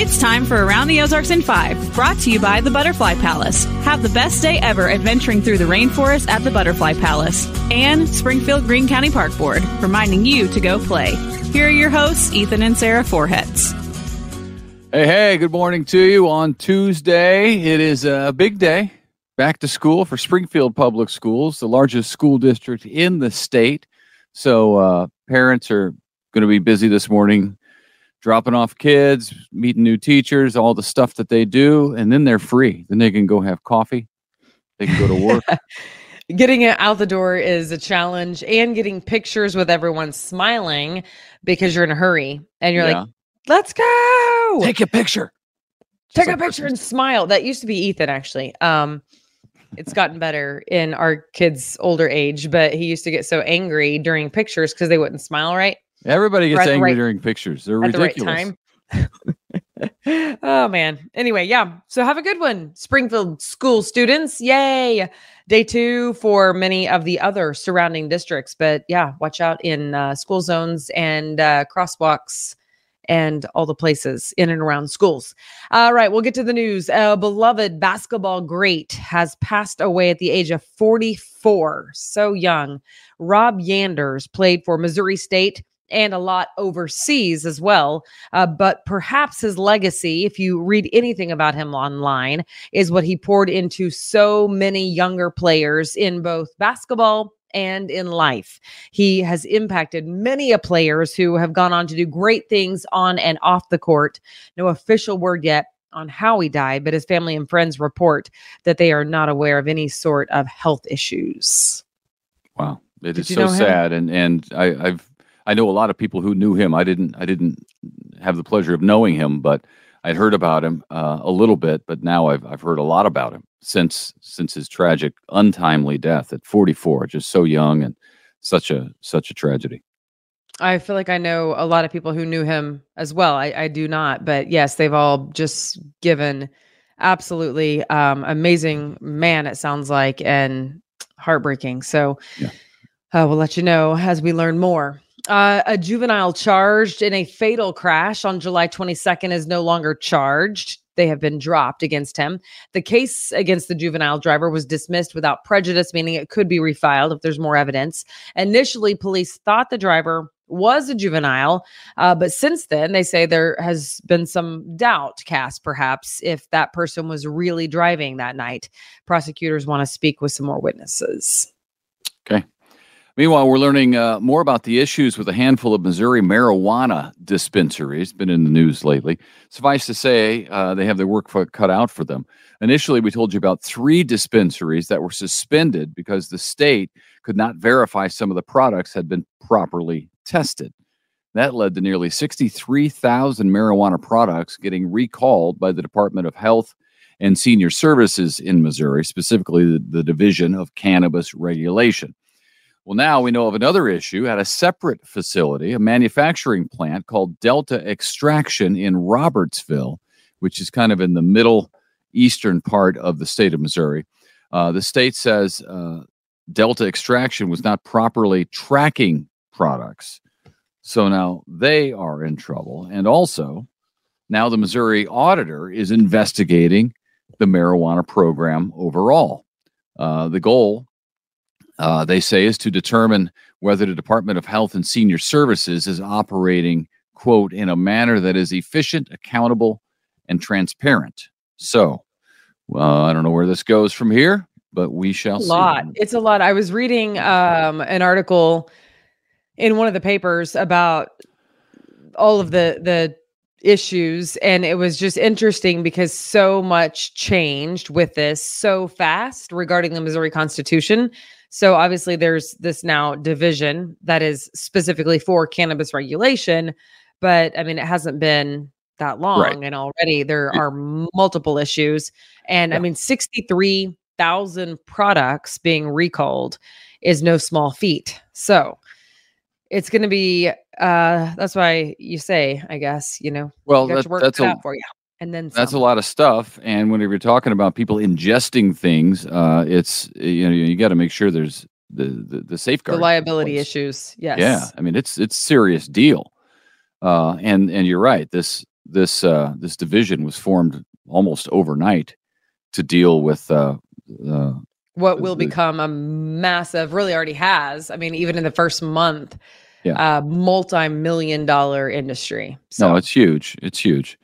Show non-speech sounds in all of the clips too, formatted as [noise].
It's time for Around the Ozarks in 5, brought to you by the Butterfly Palace. Have the best day ever adventuring through the rainforest at the Butterfly Palace. And Springfield Greene County Park Board, reminding you to go play. Here are your hosts, Ethan and Sarah Forhetz. Hey, hey, good morning to you on Tuesday. It is a big day. Back to school for Springfield Public Schools, the largest school district in the state. So, uh, parents are going to be busy this morning dropping off kids, meeting new teachers, all the stuff that they do, and then they're free. Then they can go have coffee. They can go to work. [laughs] getting it out the door is a challenge and getting pictures with everyone smiling because you're in a hurry and you're yeah. like, let's go. Take a picture. Take Just a picture Christmas. and smile. That used to be Ethan, actually. Um, it's gotten better in our kids' older age, but he used to get so angry during pictures because they wouldn't smile right. Everybody gets angry right, during pictures. They're ridiculous. The right [laughs] oh man. Anyway, yeah. So have a good one, Springfield school students. Yay! Day two for many of the other surrounding districts. But yeah, watch out in uh, school zones and uh, crosswalks and all the places in and around schools. All right, we'll get to the news. A beloved basketball great has passed away at the age of 44. So young. Rob Yanders played for Missouri State and a lot overseas as well. Uh, but perhaps his legacy, if you read anything about him online, is what he poured into so many younger players in both basketball and in life. He has impacted many a players who have gone on to do great things on and off the court. No official word yet on how he died, but his family and friends report that they are not aware of any sort of health issues. Wow. it Did is so sad. And and I, I've I know a lot of people who knew him. I didn't. I didn't have the pleasure of knowing him, but I'd heard about him uh, a little bit. But now I've I've heard a lot about him since since his tragic, untimely death at 44, just so young and such a such a tragedy. I feel like I know a lot of people who knew him as well. I, I do not, but yes, they've all just given absolutely um, amazing man. It sounds like and heartbreaking. So yeah. uh, we'll let you know as we learn more. Uh, a juvenile charged in a fatal crash on July 22nd is no longer charged. They have been dropped against him. The case against the juvenile driver was dismissed without prejudice, meaning it could be refiled if there's more evidence. Initially, police thought the driver was a juvenile, uh, but since then, they say there has been some doubt cast, perhaps, if that person was really driving that night. Prosecutors want to speak with some more witnesses. Okay. Meanwhile, we're learning uh, more about the issues with a handful of Missouri marijuana dispensaries. Been in the news lately. Suffice to say, uh, they have their work cut out for them. Initially, we told you about three dispensaries that were suspended because the state could not verify some of the products had been properly tested. That led to nearly 63,000 marijuana products getting recalled by the Department of Health and Senior Services in Missouri, specifically the, the Division of Cannabis Regulation. Well, now we know of another issue at a separate facility, a manufacturing plant called Delta Extraction in Robertsville, which is kind of in the middle eastern part of the state of Missouri. Uh, the state says uh, Delta Extraction was not properly tracking products. So now they are in trouble. And also, now the Missouri auditor is investigating the marijuana program overall. Uh, the goal uh, they say, is to determine whether the Department of Health and Senior Services is operating, quote, in a manner that is efficient, accountable, and transparent. So, well, I don't know where this goes from here, but we shall a see. lot. It's a lot. I was reading um, an article in one of the papers about all of the the issues and it was just interesting because so much changed with this so fast regarding the Missouri Constitution so obviously there's this now division that is specifically for cannabis regulation, but I mean it hasn't been that long right. and already there are multiple issues and yeah. I mean 63,000 products being recalled is no small feat. So it's going to be uh that's why you say I guess, you know, well, that, that's a, for you and then that's a lot of stuff and whenever you're talking about people ingesting things uh it's you know you got to make sure there's the the, the safeguard the liability issues yes yeah i mean it's it's serious deal uh and and you're right this this uh, this division was formed almost overnight to deal with uh, uh, what will the- become a massive, really already has. I mean, even in the first month, Yeah. uh, multi-million dollar industry. So No, it's huge. It's huge.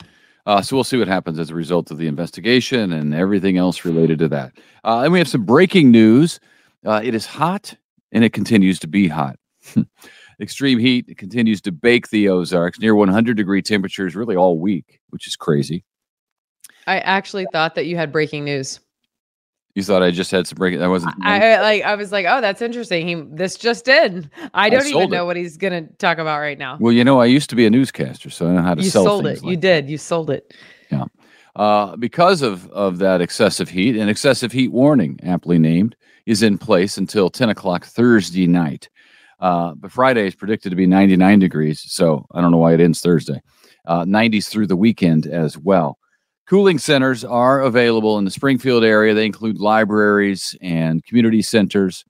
Uh, so we'll see what happens as a result of the investigation and everything else related to that. Uh, and we have some breaking news. Uh, it is hot and it continues to be hot. [laughs] Extreme heat continues to bake the Ozarks near 100 degree temperatures really all week, which is crazy. I actually thought that you had breaking news. You thought I just had some breaking. I wasn't. I I- like. I was like, oh, that's interesting. He this just did. I don't even know it. what he's gonna talk about right now. well, you know, I used to be a newscaster, so I know how to You sell You sold it. like you that. did. You sold it. Yeah. Uh, because of, of that excessive heat, an excessive heat warning, aptly named, is in place until 10 o'clock Thursday night. Uh, but Friday is predicted to be 99 degrees, so I don't know why it ends Thursday. Uh, 90s through the weekend as well. Cooling centers are available in the Springfield area. They include libraries and community centers,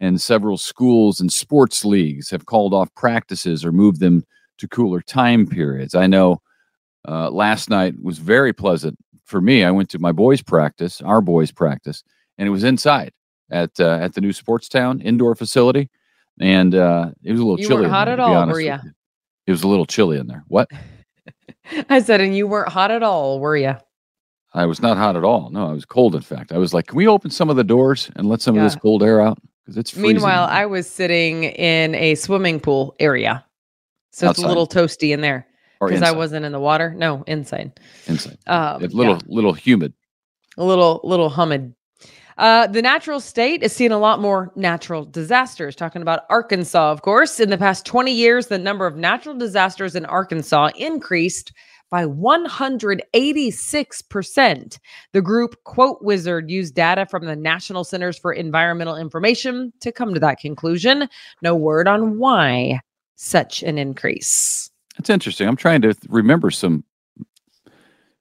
and several schools and sports leagues have called off practices or moved them to cooler time periods. I know uh, last night was very pleasant for me. I went to my boys' practice, our boys' practice, and it was inside at uh, at the new sports town indoor facility, and uh, it was a little You chilly. weren't hot there, at all, were you. It was a little chilly in there. What? [laughs] [laughs] I said, and you weren't hot at all, were you? I was not hot at all. No, I was cold. In fact, I was like, "Can we open some of the doors and let some of this cold air out?" Because it's freezing. Meanwhile. I was sitting in a swimming pool area, so it's a little toasty in there because I wasn't in the water. No, inside. inside. Um, a little yeah. little humid. a little little humid. Uh, the natural state is seeing a lot more natural disasters. Talking about Arkansas, of course. In the past 20 years, the number of natural disasters in Arkansas increased by 186%. The group QuoteWizard used data from the National Centers for Environmental Information to come to that conclusion. No word on why such an increase. It's interesting. I'm trying to remember some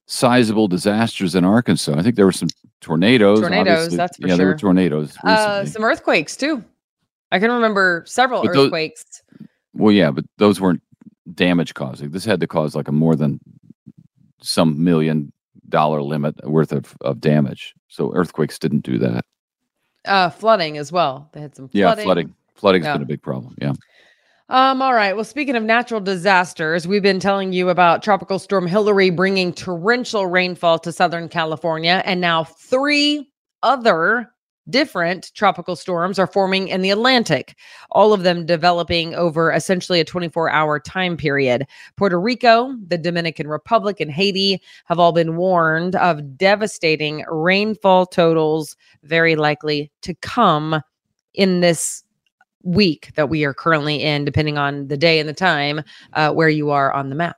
sizable disasters in Arkansas. I think there were some tornadoes. Tornadoes, obviously. that's for yeah, there were tornadoes. Uh, some earthquakes, too. I can remember several But those- earthquakes. well, yeah, but those weren't damage causing. This had to cause like a more than some million dollar limit worth of, of damage. So earthquakes didn't do that. uh flooding as well they had some Yeah, flooding. flooding. Flooding's Yeah. been a big problem. Yeah. Um all right. Well speaking of natural disasters we've been telling you about tropical storm hilary bringing torrential rainfall to southern california and now three other different tropical storms are forming in the atlantic all of them developing over essentially a 24 hour time period. Puerto rico the dominican republic and haiti have all been warned of devastating rainfall totals very likely to come in this week that we are currently in, depending on the day and the time uh, where you are on the map.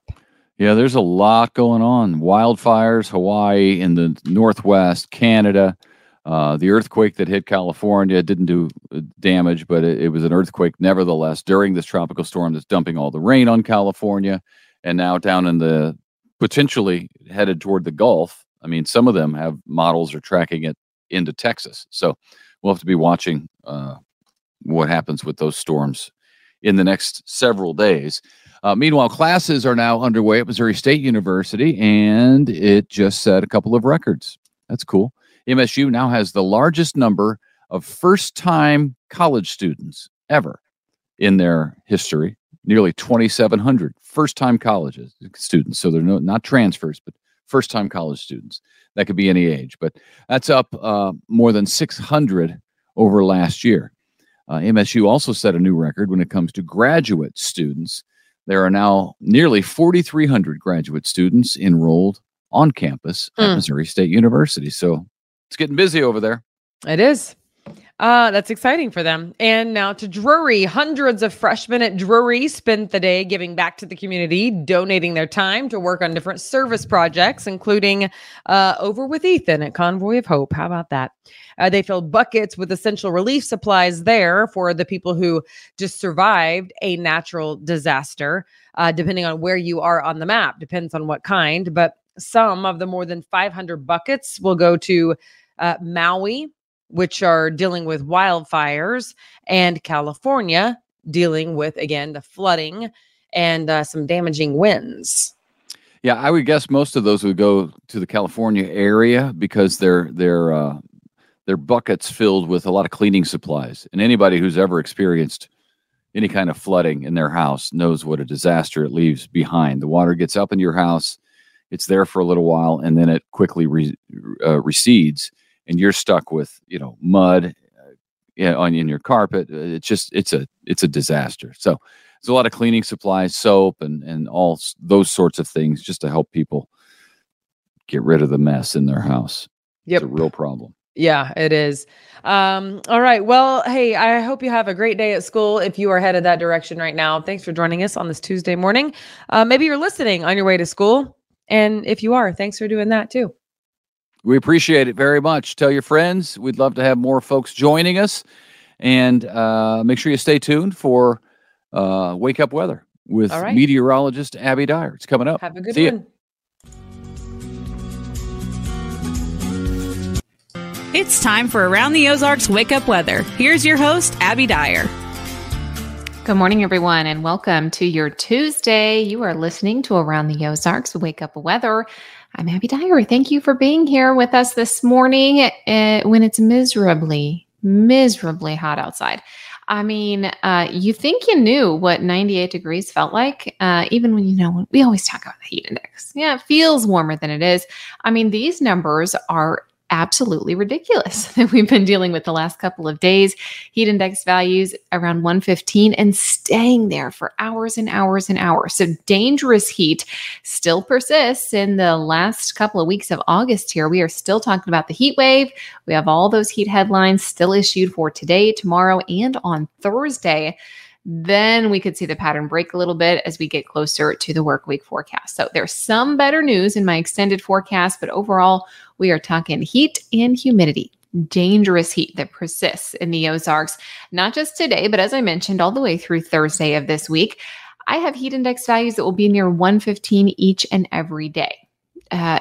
Yeah, there's a lot going on. Wildfires, Hawaii, in the Northwest, Canada. Uh, the earthquake that hit California didn't do uh, damage, but it, it was an earthquake nevertheless during this tropical storm that's dumping all the rain on California. And now down in the potentially headed toward the Gulf. I mean, some of them have models are tracking it into Texas. So we'll have to be watching uh, what happens with those storms in the next several days. Uh, meanwhile, classes are now underway at Missouri State University, and it just set a couple of records. That's cool. MSU now has the largest number of first time college students ever in their history nearly 2,700 first time colleges students. So they're no, not transfers, but first time college students. That could be any age, but that's up uh, more than 600 over last year. Uh, MSU also set a new record when it comes to graduate students. There are now nearly 4,300 graduate students enrolled on campus at Hmm. Missouri State University. So it's getting busy over there. It is. Uh, that's exciting for them. And now to Drury. Hundreds of freshmen at Drury spent the day giving back to the community, donating their time to work on different service projects, including uh, over with Ethan at Convoy of Hope. How about that? Uh, they filled buckets with essential relief supplies there for the people who just survived a natural disaster, uh, depending on where you are on the map, depends on what kind. But some of the more than 500 buckets will go to uh, Maui, which are dealing with wildfires, and California, dealing with, again, the flooding and uh, some damaging winds. Yeah, I would guess most of those would go to the California area because they're they're uh, they're buckets filled with a lot of cleaning supplies. And anybody who's ever experienced any kind of flooding in their house knows what a disaster it leaves behind. The water gets up in your house, it's there for a little while, and then it quickly re- uh, recedes, and you're stuck with you know mud uh, on in your carpet. It's just it's a it's a disaster. So there's a lot of cleaning supplies, soap, and and all those sorts of things just to help people get rid of the mess in their house. Yep. It's a real problem. Yeah, it is. Um, all right. Well, hey, I hope you have a great day at school if you are headed that direction right now. Thanks for joining us on this Tuesday morning. Uh, maybe you're listening on your way to school. And if you are, thanks for doing that too. We appreciate it very much. Tell your friends. We'd love to have more folks joining us. And uh, make sure you stay tuned for uh, Wake Up Weather with All right. meteorologist Abby Dyer. It's coming up. Have a good See ya. one. It's time for Around the Ozarks Wake Up Weather. Here's your host, Abby Dyer. Good morning, everyone, and welcome to your Tuesday. You are listening to Around the Ozarks Wake Up Weather. I'm Abby Dyer. Thank you for being here with us this morning uh, when it's miserably, miserably hot outside. I mean, uh, you think you knew what 98 degrees felt like, uh, even when you know, we always talk about the heat index. Yeah, it feels warmer than it is. I mean, these numbers are absolutely ridiculous [laughs] that we've been dealing with the last couple of days. Heat index values around 115 and staying there for hours and hours and hours. So dangerous heat still persists in the last couple of weeks of August here. We are still talking about the heat wave. We have all those heat headlines still issued for today, tomorrow, and on Thursday then we could see the pattern break a little bit as we get closer to the work week forecast. So there's some better news in my extended forecast, but overall, we are talking heat and humidity. Dangerous heat that persists in the Ozarks, not just today, but as I mentioned, all the way through Thursday of this week. I have heat index values that will be near 115 each and every day. Uh,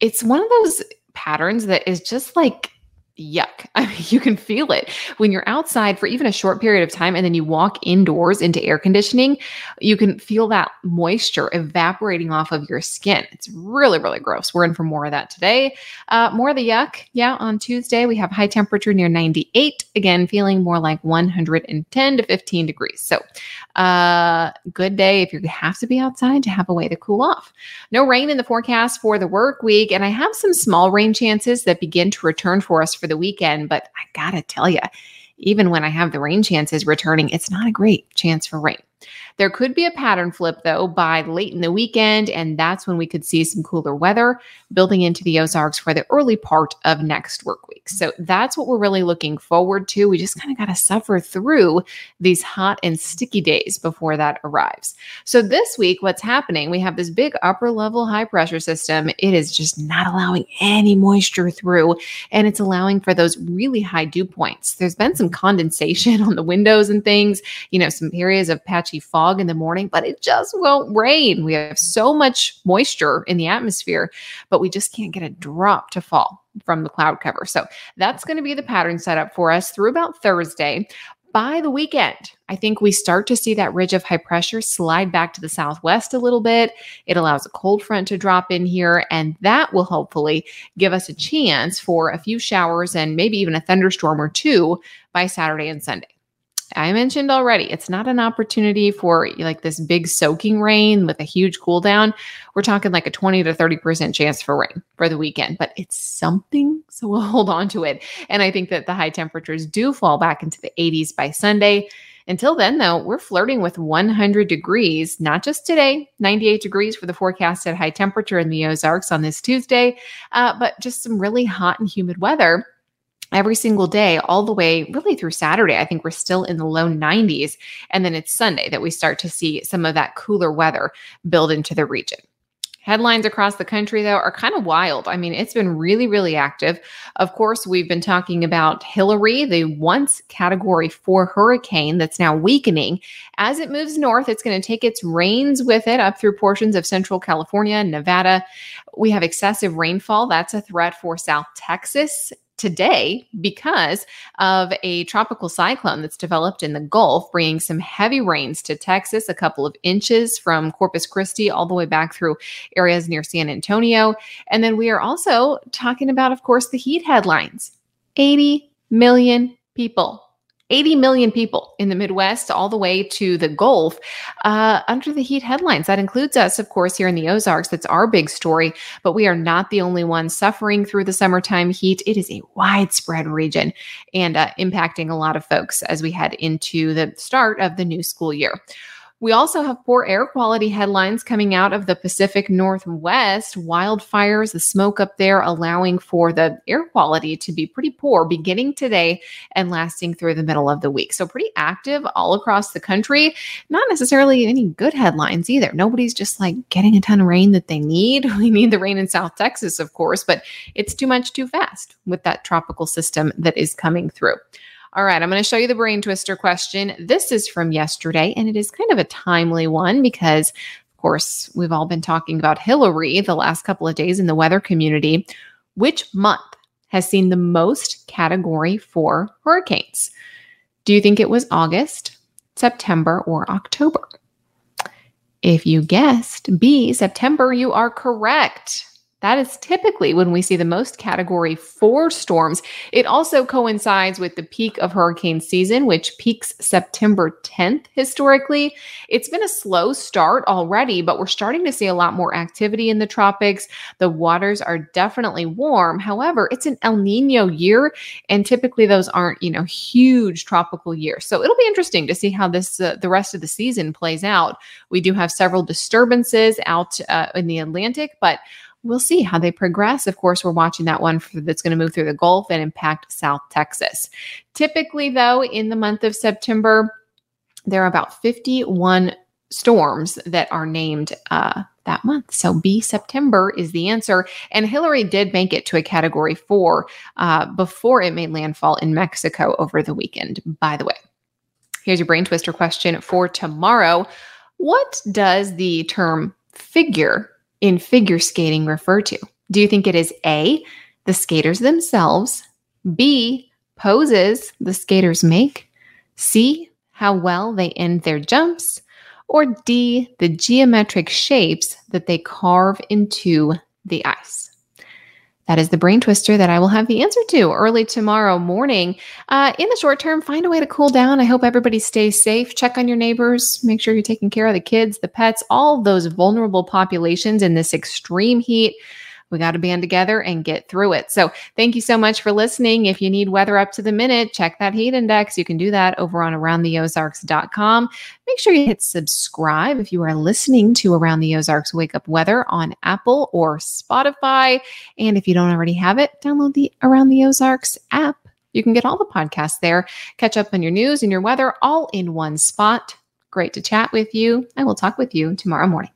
it's one of those patterns that is just like yuck. [laughs] I mean, you can feel it when you're outside for even a short period of time and then you walk indoors into air conditioning. You can feel that moisture evaporating off of your skin. It's really, really gross. We're in for more of that today. Uh, more of the yuck. Yeah, on Tuesday, we have high temperature near 98. Again, feeling more like 110 to 15 degrees. So, uh, good day if you have to be outside to have a way to cool off. No rain in the forecast for the work week, and I have some small rain chances that begin to return for us for the weekend. But I gotta tell you, even when I have the rain chances returning, it's not a great chance for rain. There could be a pattern flip though by late in the weekend, and that's when we could see some cooler weather building into the Ozarks for the early part of next work week. So that's what we're really looking forward to. We just kind of got to suffer through these hot and sticky days before that arrives. So this week, what's happening? We have this big upper level high pressure system. It is just not allowing any moisture through, and it's allowing for those really high dew points. There's been some condensation [laughs] on the windows and things, you know, some areas of patchy fog in the morning, but it just won't rain. We have so much moisture in the atmosphere, but we just can't get a drop to fall from the cloud cover. So that's going to be the pattern set up for us through about Thursday. By the weekend, I think we start to see that ridge of high pressure slide back to the southwest a little bit. It allows a cold front to drop in here, and that will hopefully give us a chance for a few showers and maybe even a thunderstorm or two by Saturday and Sunday. I mentioned already, it's not an opportunity for like this big soaking rain with a huge cool down. We're talking like a 20 to 30% chance for rain for the weekend, but it's something. [laughs] So we'll hold on to it. And I think that the high temperatures do fall back into the 80s by Sunday. Until then, though, we're flirting with 100 degrees, not just today, 98 degrees for the forecasted high temperature in the Ozarks on this Tuesday, uh, but just some really hot and humid weather every single day, all the way really through Saturday. I think we're still in the low 90s. And then it's Sunday that we start to see some of that cooler weather build into the region. Headlines across the country, though, are kind of wild. I mean, it's been really, really active. Of course, we've been talking about Hilary, the once category four hurricane that's now weakening. As it moves north, it's going to take its rains with it up through portions of central California, Nevada. We have excessive rainfall. That's a threat for South Texas. Today because of a tropical cyclone that's developed in the Gulf, bringing some heavy rains to Texas, a couple of inches from Corpus Christi all the way back through areas near San Antonio. And then we are also talking about, of course, the heat headlines 80 million people 80 million people in the Midwest, all the way to the Gulf, uh, under the heat headlines. That includes us, of course, here in the Ozarks. That's our big story, but we are not the only ones suffering through the summertime heat. It is a widespread region and uh, impacting a lot of folks as we head into the start of the new school year. We also have poor air quality headlines coming out of the Pacific Northwest. Wildfires, the smoke up there allowing for the air quality to be pretty poor beginning today and lasting through the middle of the week. So, pretty active all across the country. Not necessarily any good headlines either. Nobody's just like getting a ton of rain that they need. [laughs] We need the rain in South Texas, of course, but it's too much too fast with that tropical system that is coming through. All right, I'm going to show you the brain twister question. This is from yesterday, and it is kind of a timely one because, of course, we've all been talking about Hilary the last couple of days in the weather community. Which month has seen the most category four hurricanes? Do you think it was August, September, or October? If you guessed B, September, you are correct. That is typically when we see the most category four storms. It also coincides with the peak of hurricane season, which peaks September 10th historically. It's been a slow start already, but we're starting to see a lot more activity in the tropics. The waters are definitely warm. However, it's an El Nino year, and typically those aren't, you know, huge tropical years. So it'll be interesting to see how this, uh, the rest of the season plays out. We do have several disturbances out uh, in the Atlantic, but we'll see how they progress. Of course, we're watching that one for, that's going to move through the Gulf and impact South Texas. Typically, though, in the month of September, there are about 51 storms that are named uh, that month. So B September is the answer. And Hilary did make it to a category four uh, before it made landfall in Mexico over the weekend, by the way. Here's your brain twister question for tomorrow. What does the term figure in figure skating refer to? Do you think it is A, the skaters themselves, B, poses the skaters make, C, how well they end their jumps, or D, the geometric shapes that they carve into the ice? That is the brain twister that I will have the answer to early tomorrow morning. Uh, in the short term, find a way to cool down. I hope everybody stays safe. Check on your neighbors. Make sure you're taking care of the kids, the pets, all those vulnerable populations in this extreme heat we got to band together and get through it. So, thank you so much for listening. If you need weather up to the minute, check that heat index. You can do that over on aroundtheozarks.com. Make sure you hit subscribe if you are listening to Around the Ozarks Wake Up Weather on Apple or Spotify. And if you don't already have it, download the Around the Ozarks app. You can get all the podcasts there, catch up on your news and your weather all in one spot. Great to chat with you. I will talk with you tomorrow morning.